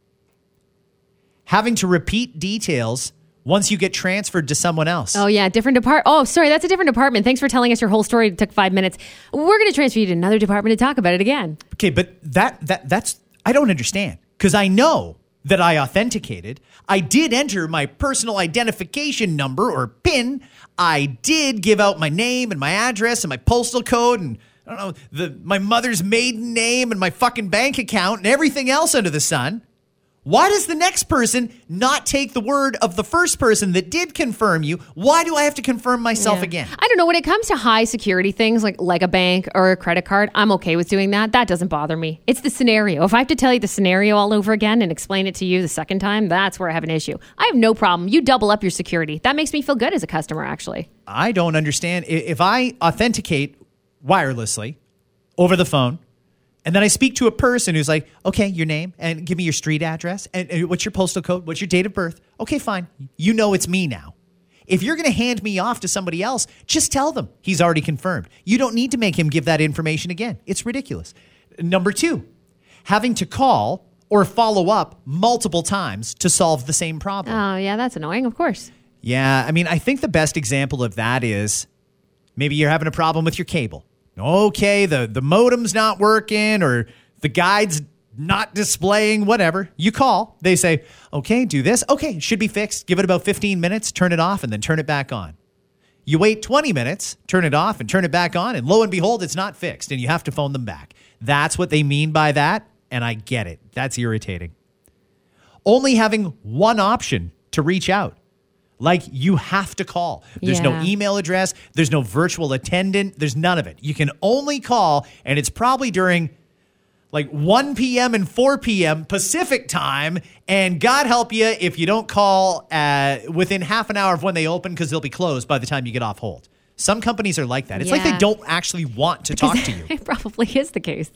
Having to repeat details once you get transferred to someone else. Oh yeah, different department. Oh, sorry, that's a different department. Thanks for telling us your whole story. It took five minutes. We're going to transfer you to another department to talk about it again. Okay, but that that that's I don't understand because I know that I authenticated. I did enter my personal identification number or PIN. I did give out my name and my address and my postal code and I don't know, the my mother's maiden name and my fucking bank account and everything else under the sun. Why does the next person not take the word of the first person that did confirm you? Why do I have to confirm myself Yeah. again? I don't know. When it comes to high security things like like a bank or a credit card, I'm okay with doing that. That doesn't bother me. It's the scenario. If I have to tell you the scenario all over again and explain it to you the second time, that's where I have an issue. I have no problem. You double up your security. That makes me feel good as a customer, actually. I don't understand. If I authenticate wirelessly over the phone, and then I speak to a person who's like, okay, your name and give me your street address and, and what's your postal code? What's your date of birth? Okay, fine. You know it's me now. If you're going to hand me off to somebody else, just tell them he's already confirmed. You don't need to make him give that information again. It's ridiculous. Number two, having to call or follow up multiple times to solve the same problem. Oh, yeah, that's annoying, of course. Yeah, I mean, I think the best example of that is maybe you're having a problem with your cable. Okay, the, the modem's not working or the guide's not displaying, whatever. You call, they say, okay, do this. Okay, should be fixed. Give it about 15 minutes, turn it off, and then turn it back on. You wait 20 minutes, turn it off, and turn it back on, and lo and behold, it's not fixed, and you have to phone them back. That's what they mean by that, and I get it. That's irritating. Only having one option to reach out. Like you have to call. There's no email address, there's no virtual attendant, there's none of it. You can only call, and it's probably during like 1 p.m. and 4 p.m. Pacific time. And God help you if you don't call uh, within half an hour of when they open because they'll be closed by the time you get off hold. Some companies are like that. It's like they don't actually want to talk to you. it probably is the case.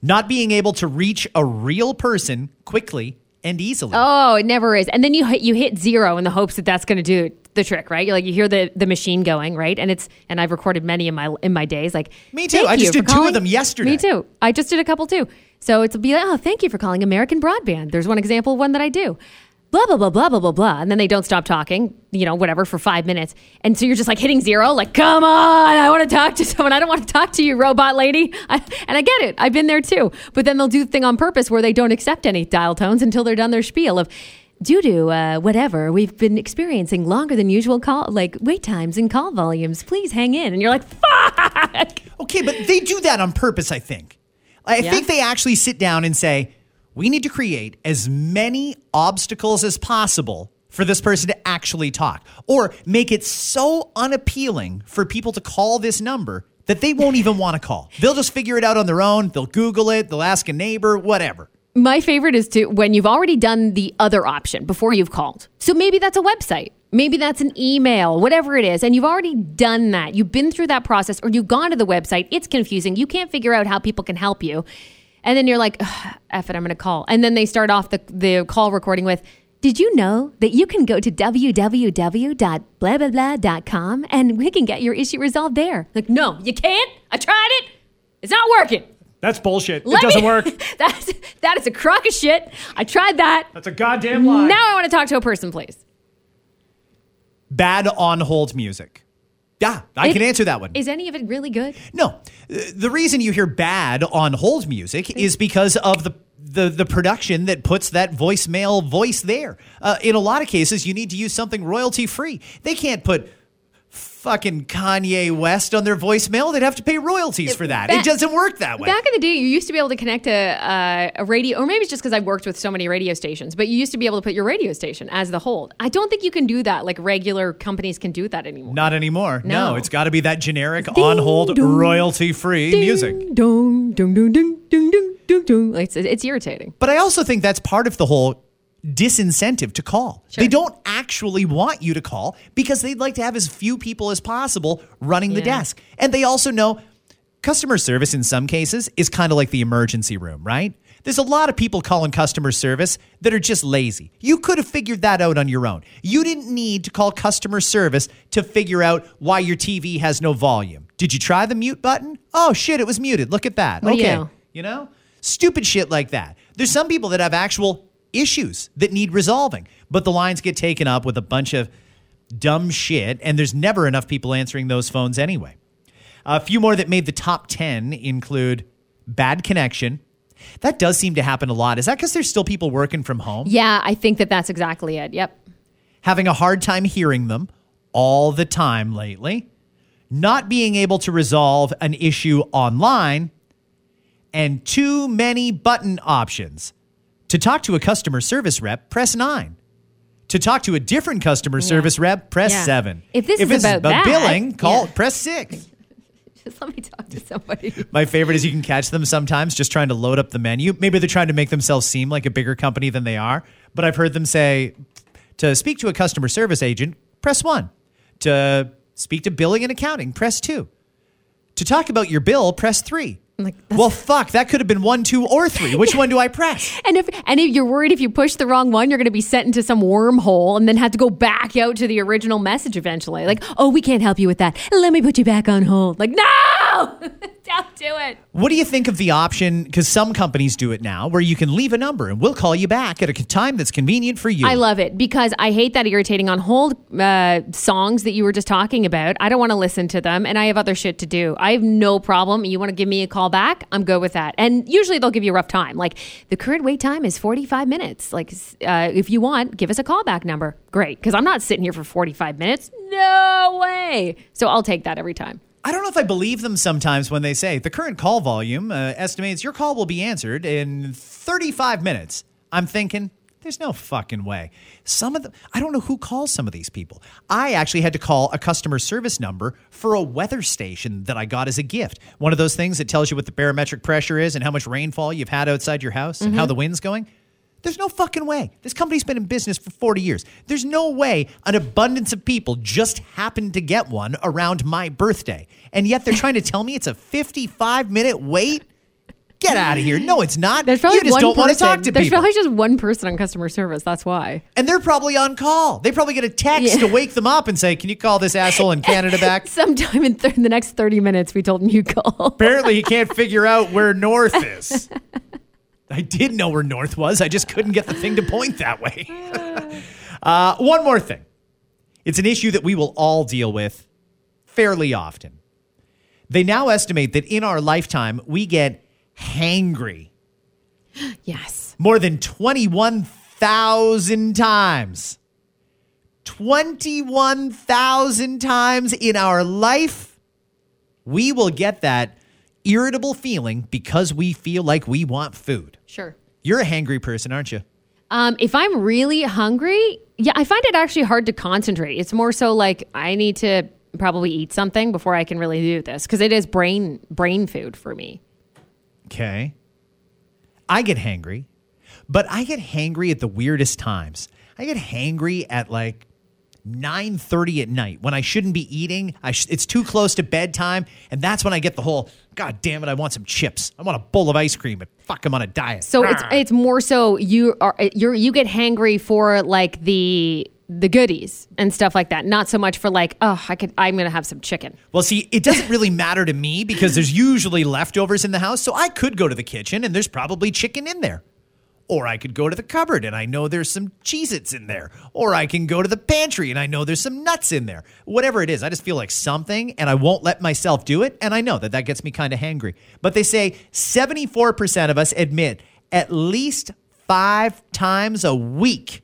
Not being able to reach a real person quickly and easily. Oh, it never is. And then you hit, you hit zero in the hopes that that's going to do the trick, right? You're like you hear the the machine going, right? And it's and I've recorded many in my in my days. Like Me too. I just did two of them yesterday. Me too. I just did a couple too. So it's be like, oh, thank you for calling American Broadband. There's one example of one that I do. Blah blah blah blah blah blah blah, and then they don't stop talking, you know, whatever for five minutes, and so you're just like hitting zero, like, come on, I want to talk to someone, I don't want to talk to you, robot lady, I, and I get it, I've been there too, but then they'll do the thing on purpose where they don't accept any dial tones until they're done their spiel of, due to uh, whatever, we've been experiencing longer than usual call like wait times and call volumes. Please hang in, and you're like, fuck. Okay, but they do that on purpose, I think. I Yeah? think they actually sit down and say, we need to create as many obstacles as possible for this person to actually talk, or make it so unappealing for people to call this number that they won't even want to call. They'll just figure it out on their own. They'll Google it, they'll ask a neighbor, whatever. My favorite is to when you've already done the other option before you've called. So maybe that's a website. Maybe that's an email, whatever it is. And you've already done that. You've been through that process or you've gone to the website. It's confusing. You can't figure out how people can help you. And then you're like, F it, I'm going to call. And then they start off the, the call recording with, did you know that you can go to www.blablabla.com and we can get your issue resolved there? Like, no, you can't. I tried it. It's not working. That's bullshit. Let it doesn't me- work. That's that is a crock of shit. I tried that. That's a goddamn lie. Now I want to talk to a person, please. Bad on hold music. Yeah, I It- can answer that one. Is any of it really good? No, Uh, the reason you hear bad on hold music is because of the the the production that puts that voicemail voice there. Uh, in a lot of cases, you need to use something royalty free. They can't put fucking Kanye West on their voicemail, they'd have to pay royalties for that. Back, it doesn't work that way. Back in the day, you used to be able to connect a, uh, a radio, or maybe it's just because I worked with so many radio stations, but you used to be able to put your radio station as the hold. I don't think you can do that. Like regular companies can do that anymore. Not anymore. No, no it's got to be that generic ding, on hold, royalty free music. Dong, dong, dong, dong, dong, dong, dong. It's, it's irritating. But I also think that's part of the whole disincentive to call. They don't actually want you to call because they'd like to have as few people as possible running the desk. And they also know customer service in some cases is kind of like the emergency room, right? There's a lot of people calling customer service that are just lazy. You could have figured that out on your own. You didn't need to call customer service to figure out why your TV has no volume. Did you try the mute button? Oh shit, it was muted. Look at that. What you okay. know? You know? Stupid shit like that. There's some people that have actual issues that need resolving, but the lines get taken up with a bunch of dumb shit, and there's never enough people answering those phones anyway. A few more that made the top 10 include bad connection, That does seem to happen a lot. Is that because there's still people working from home? Yeah, I think that that's exactly it. Yep. Having a hard time hearing them all the time lately, not being able to resolve an issue online, and too many button options. To talk to a customer service rep, press 9. To talk to a different customer service rep, press Yeah. 7. If this is it's about that, billing, call yeah. press 6. Just let me talk to somebody. My favorite is you can catch them sometimes just trying to load up the menu. Maybe they're trying to make themselves seem like a bigger company than they are. But I've heard them say to speak to a customer service agent, press one. To speak to billing and accounting, press two. To talk about your bill, press three. Like, well, fuck, that could have been one, two, or three. Which one do I press? And if and if you're worried if you push the wrong one, you're going to be sent into some wormhole and then have to go back out to the original message eventually. Like, oh, we can't help you with that. Let me put you back on hold. Like, no, don't do it. What do you think of the option? Because some companies do it now where you can leave a number and we'll call you back at a time that's convenient for you. I love it because I hate that irritating on hold uh, songs that you were just talking about. I don't want to listen to them, and I have other shit to do. I have no problem. You want to give me a call back? I'm good with that. And usually they'll give you a rough time. Like the current wait time is 45 minutes. Like uh, if you want, give us a callback number. Great, because I'm not sitting here for 45 minutes. No way. So I'll take that every time. I don't know if I believe them sometimes when they say the current call volume uh, estimates your call will be answered in 35 minutes. I'm thinking, there's no fucking way. Some of the, I don't know who calls some of these people. I actually had to call a customer service number for a weather station that I got as a gift. One of those things that tells you what the barometric pressure is and how much rainfall you've had outside your house and how the wind's going. There's no fucking way. This company's been in business for 40 years. There's no way an abundance of people just happened to get one around my birthday. And yet they're trying to tell me it's a 55 minute wait? Get out of here. No, it's not. There's probably you just one don't person. want to talk to There's people. probably just one person on customer service. That's why. and they're probably on call. They probably get a text Yeah. to wake them up and say, Can you call this asshole in Canada back? Sometime in, th- in the next 30 minutes, we told him you call. Apparently, he can't figure out where north is. I did know where north was. I just couldn't get the thing to point that way. uh, one more thing. It's an issue that we will all deal with fairly often. They now estimate that in our lifetime, we get hangry Yes. more than 21,000 times. 21,000 times in our life, we will get that irritable feeling because we feel like we want food. Sure. You're a hangry person, aren't you? Um, if I'm really hungry, yeah, I find it actually hard to concentrate. It's more so like I need to probably eat something before I can really do this because it is brain brain food for me. Okay. I get hangry, but I get hangry at the weirdest times. I get hangry at like 9:30 at night when I shouldn't be eating. I sh- it's too close to bedtime, and that's when I get the whole god damn it, I want some chips. I want a bowl of ice cream, but fuck, I'm on a diet. So it's it's more so you are uh, you're you get hangry for like the the goodies and stuff like that. Not so much for like oh I could I'm gonna have some chicken. Well, see, it doesn't really matter to me because there's usually leftovers in the house. So I could go to the kitchen and there's probably chicken in there. Or I could go to the cupboard and I know there's some Cheez Its in there. Or I can go to the pantry and I know there's some nuts in there. Whatever it is, I just feel like something and I won't let myself do it. And I know that that gets me kind of hangry. But they say 74% of us admit at least five times a week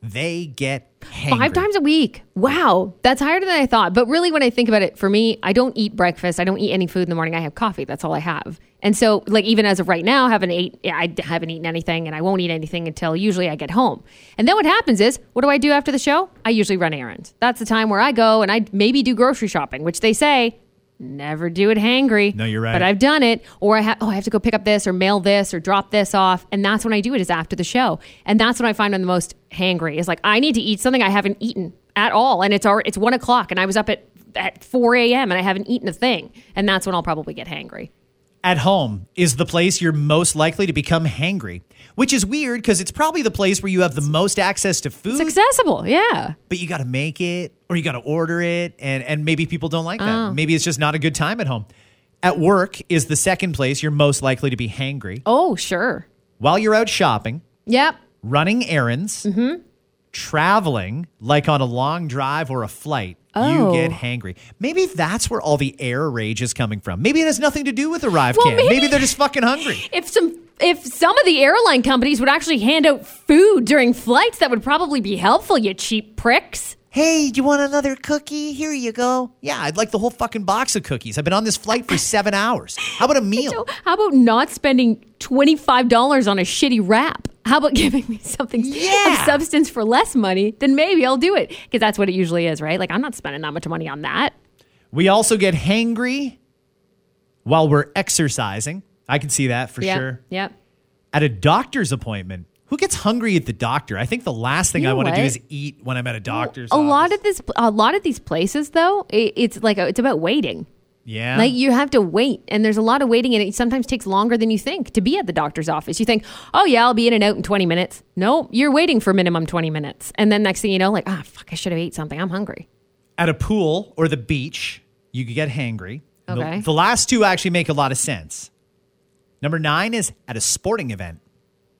they get hangry. Five times a week. Wow. That's higher than I thought. But really, when I think about it, for me, I don't eat breakfast. I don't eat any food in the morning. I have coffee. That's all I have. And so, like, even as of right now, I haven't ate, I haven't eaten anything and I won't eat anything until usually I get home. And then what happens is, what do I do after the show? I usually run errands. That's the time where I go and I maybe do grocery shopping, which they say, Never do it hangry. No, you're right. But I've done it. Or I have, oh, I have to go pick up this or mail this or drop this off. And that's when I do it is after the show. And that's when I find I'm the most hangry is like, I need to eat something I haven't eaten at all. And it's already, it's one o'clock and I was up at, at 4 a.m. and I haven't eaten a thing. And that's when I'll probably get hangry. At home is the place you're most likely to become hangry, which is weird because it's probably the place where you have the most access to food, It's accessible. Yeah. but you got to make it or you got to order it, and and maybe people don't like that. Oh. Maybe it's just not a good time at home. At work is the second place you're most likely to be hangry. Oh, sure. While you're out shopping, Yep. running errands, mm-hmm. traveling, like on a long drive or a flight, Oh. you get oh. hangry. Maybe that's where all the air rage is coming from. Maybe it has nothing to do with Arrive Well, Can. Maybe, maybe- they're just fucking hungry. If some if some of the airline companies would actually hand out food during flights, that would probably be helpful. You cheap pricks. Hey, do you want another cookie? Here you go. Yeah, I'd like the whole fucking box of cookies. I've been on this flight for seven hours. How about a meal? So how about not spending twenty five dollars on a shitty wrap? How about giving me something Yeah. of substance for less money? Then maybe I'll do it because that's what it usually is, right? Like I'm not spending that much money on that. We also get hangry while we're exercising. I can see that for Yeah. sure. Yep. At a doctor's appointment, who gets hungry at the doctor? I think the last thing You I want to do is eat when I'm at a doctor's. a lot of this, a lot of these places, though, it, it's like a, it's about waiting. Yeah, Like you have to wait, and there's a lot of waiting, and it sometimes takes longer than you think to be at the doctor's office. You think, oh yeah, I'll be in and out in 20 minutes. No, you're waiting for minimum 20 minutes, and then next thing you know, like, ah, fuck, I should have ate something. I'm hungry. at a pool or the beach, you could get hangry. The- Okay. The, last two actually make a lot of sense. Number nine is at a sporting event.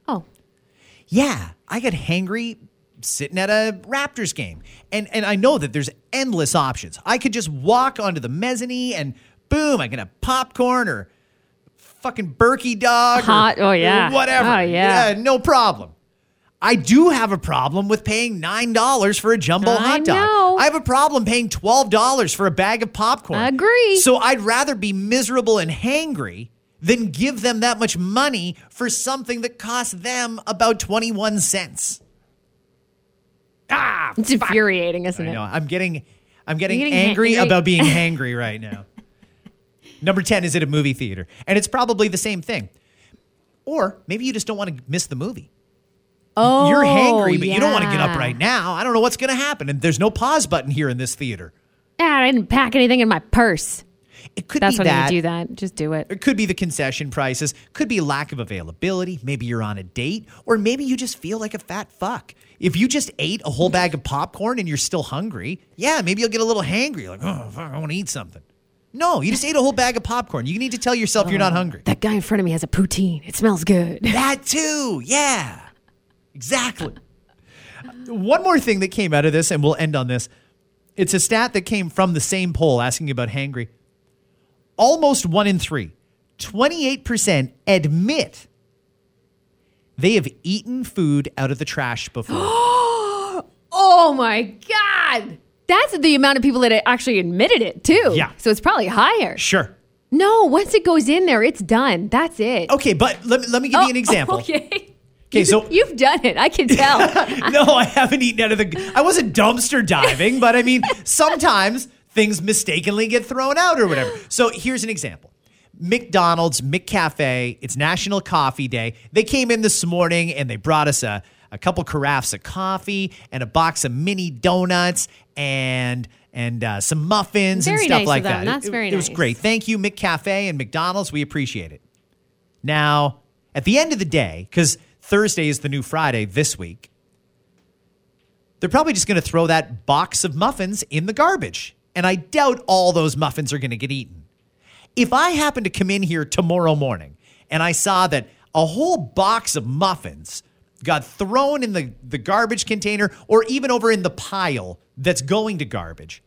Oh, Yeah, I get hangry sitting at a Raptors game. And and I know that there's endless options. I could just walk onto the mezzanine and boom, I can have popcorn or fucking Berkey dog. or- Hot- oh, yeah. whatever. Oh, yeah. no problem. I do have a problem with paying $9 for a jumbo I hot dog. know. I have a problem paying $12 for a bag of popcorn. I Agree. So I'd rather be miserable and hangry than give them that much money for something that costs them about 21 cents. Ah, it's infuriating, isn't I it? know. I'm getting I'm getting, getting angry about being hangry right now. Number 10 is at a movie theater. And it's probably the same thing. Or maybe you just don't want to miss the movie. Oh, You're hangry, but you don't want to get up right now. I don't know what's going to happen. And there's no pause button here in this theater. Ah, I didn't pack anything in my purse. It could That's be that. you do that. Just do it. It could be the concession prices, could be lack of availability. Maybe you're on a date, or maybe you just feel like a fat fuck. If you just ate a whole bag of popcorn and you're still hungry, yeah, maybe you'll get a little hangry, like, oh, fuck, I want to eat something. No, you just ate a whole bag of popcorn. You need to tell yourself you're not oh, hungry. That guy in front of me has a poutine. It smells good. That too, yeah, exactly. One more thing that came out of this, and we'll end on this. It's a stat that came from the same poll asking about hangry. Almost one in three, 28% admit they have eaten food out of the trash before. Oh my god, that's the amount of people that actually admitted it too. Yeah. So it's probably higher. sure. No, once it goes in there, it's done. That's it. Okay, but let me, let me give you an Oh, example. Okay. Okay, so You've done it. I can tell. no, I haven't eaten out of the. I wasn't dumpster diving, but I mean, sometimes things mistakenly get thrown out or whatever. So here's an example. McDonald's, McCafe, it's National Coffee Day. They came in this morning and they brought us a, a couple carafes of coffee and a box of mini donuts and and uh, some muffins and stuff nice like that. That's it, very nice. It was great. Thank you, McCafe and McDonald's. We appreciate it. Now, at the end of the day, because Thursday is the new Friday this week, they're probably just going to throw that box of muffins in the garbage. And I doubt all those muffins are going to get eaten. If I happen to come in here tomorrow morning and I saw that a whole box of muffins got thrown in the, the garbage container or even over in the pile that's going to garbage,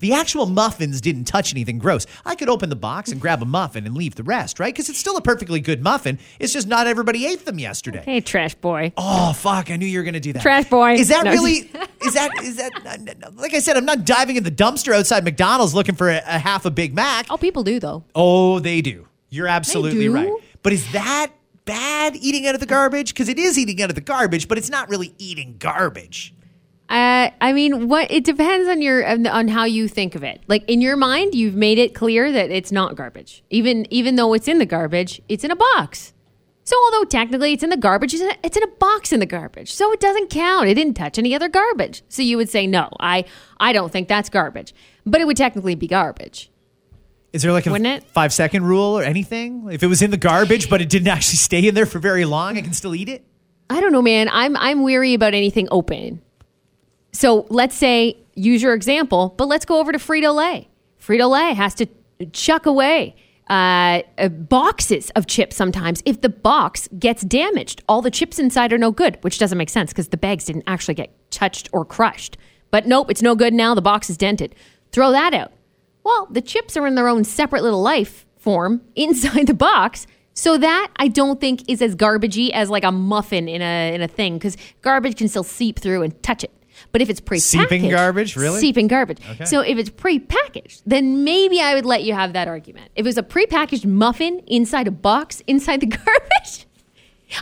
the actual muffins didn't touch anything gross. I could open the box and grab a muffin and leave the rest, right? Because it's still a perfectly good muffin. It's just not everybody ate them yesterday. hey, trash boy. Oh fuck! I knew you were gonna do that. Trash boy. Is that No. really? Is that? Is that? Like I said, I'm not diving in the dumpster outside McDonald's looking for a, a half a Big Mac. Oh, people do though. Oh, they do. You're absolutely do? right. But is that bad eating out of the garbage? Because it is eating out of the garbage, but it's not really eating garbage. Uh, I mean, what it depends on your on, on how you think of it. Like in your mind, you've made it clear that it's not garbage, even even though it's in the garbage. It's in a box. So although technically it's in the garbage, it's in, a, it's in a box in the garbage. So it doesn't count. It didn't touch any other garbage. So you would say no. I I don't think that's garbage, but it would technically be garbage. Is there like a Wouldn't it? five second rule or anything? If it was in the garbage, but it didn't actually stay in there for very long, I can still eat it. I don't know, man. I'm I'm weary about anything open. So let's say use your example, but let's go over to Frito Lay. Frito Lay has to chuck away uh, uh, boxes of chips sometimes if the box gets damaged. All the chips inside are no good, which doesn't make sense because the bags didn't actually get touched or crushed. But nope, it's no good now. The box is dented. Throw that out. Well, the chips are in their own separate little life form inside the box. So that I don't think is as garbagey as like a muffin in a in a thing because garbage can still seep through and touch it. But if it's pre-packaged, Seeping garbage? Really? Seeping garbage. So if it's pre-packaged, then maybe I would let you have that argument. If it was a pre-packaged muffin inside a box inside the garbage,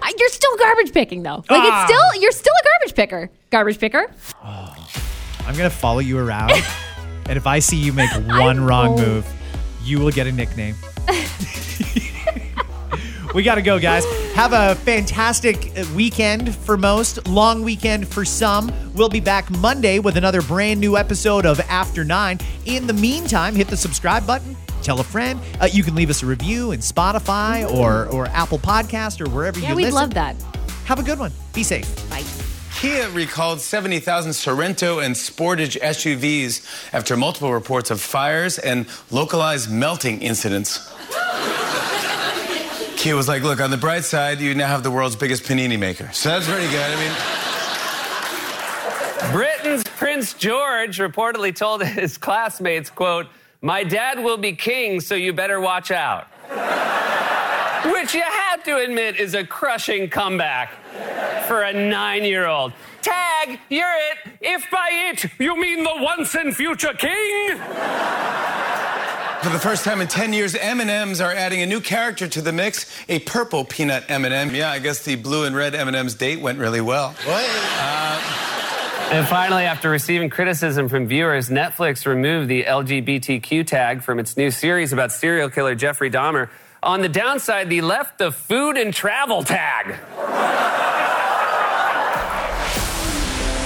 I- you're still garbage picking though. Like Ah. it's still you're still a garbage picker. Garbage picker. I'm gonna follow you around, and if I see you make one wrong move, you will get a nickname. we gotta go, guys. Have a fantastic uh, weekend for most, long weekend for some. We'll be back Monday with another brand new episode of After Nine. In the meantime, hit the subscribe button. Tell a friend. Uh, you can leave us a review in Spotify or or Apple Podcast or wherever Yeah, you we'd love that. Have a good one. Be safe. Bye. Kia recalled 70,000 Sorento and Sportage SUVs after multiple reports of fires and localized melting incidents. Kia was like, look, on the bright side, you now have the world's biggest panini maker. So that's pretty good. I mean, Britain's Prince George reportedly told his classmates, quote, My dad will be king, so you better watch out. Which you have to admit is a crushing comeback for a nine year old. Tag, you're it. If by it you mean the once and future king. For the first time in 10 years, M&Ms are adding a new character to the mix, a purple peanut M&M. Yeah, I guess the blue and red M&M's date went really well. What? And finally, after receiving criticism from viewers, Netflix removed the LGBTQ tag from its new series about serial killer Jeffrey Dahmer. On the downside, they left the food and travel tag.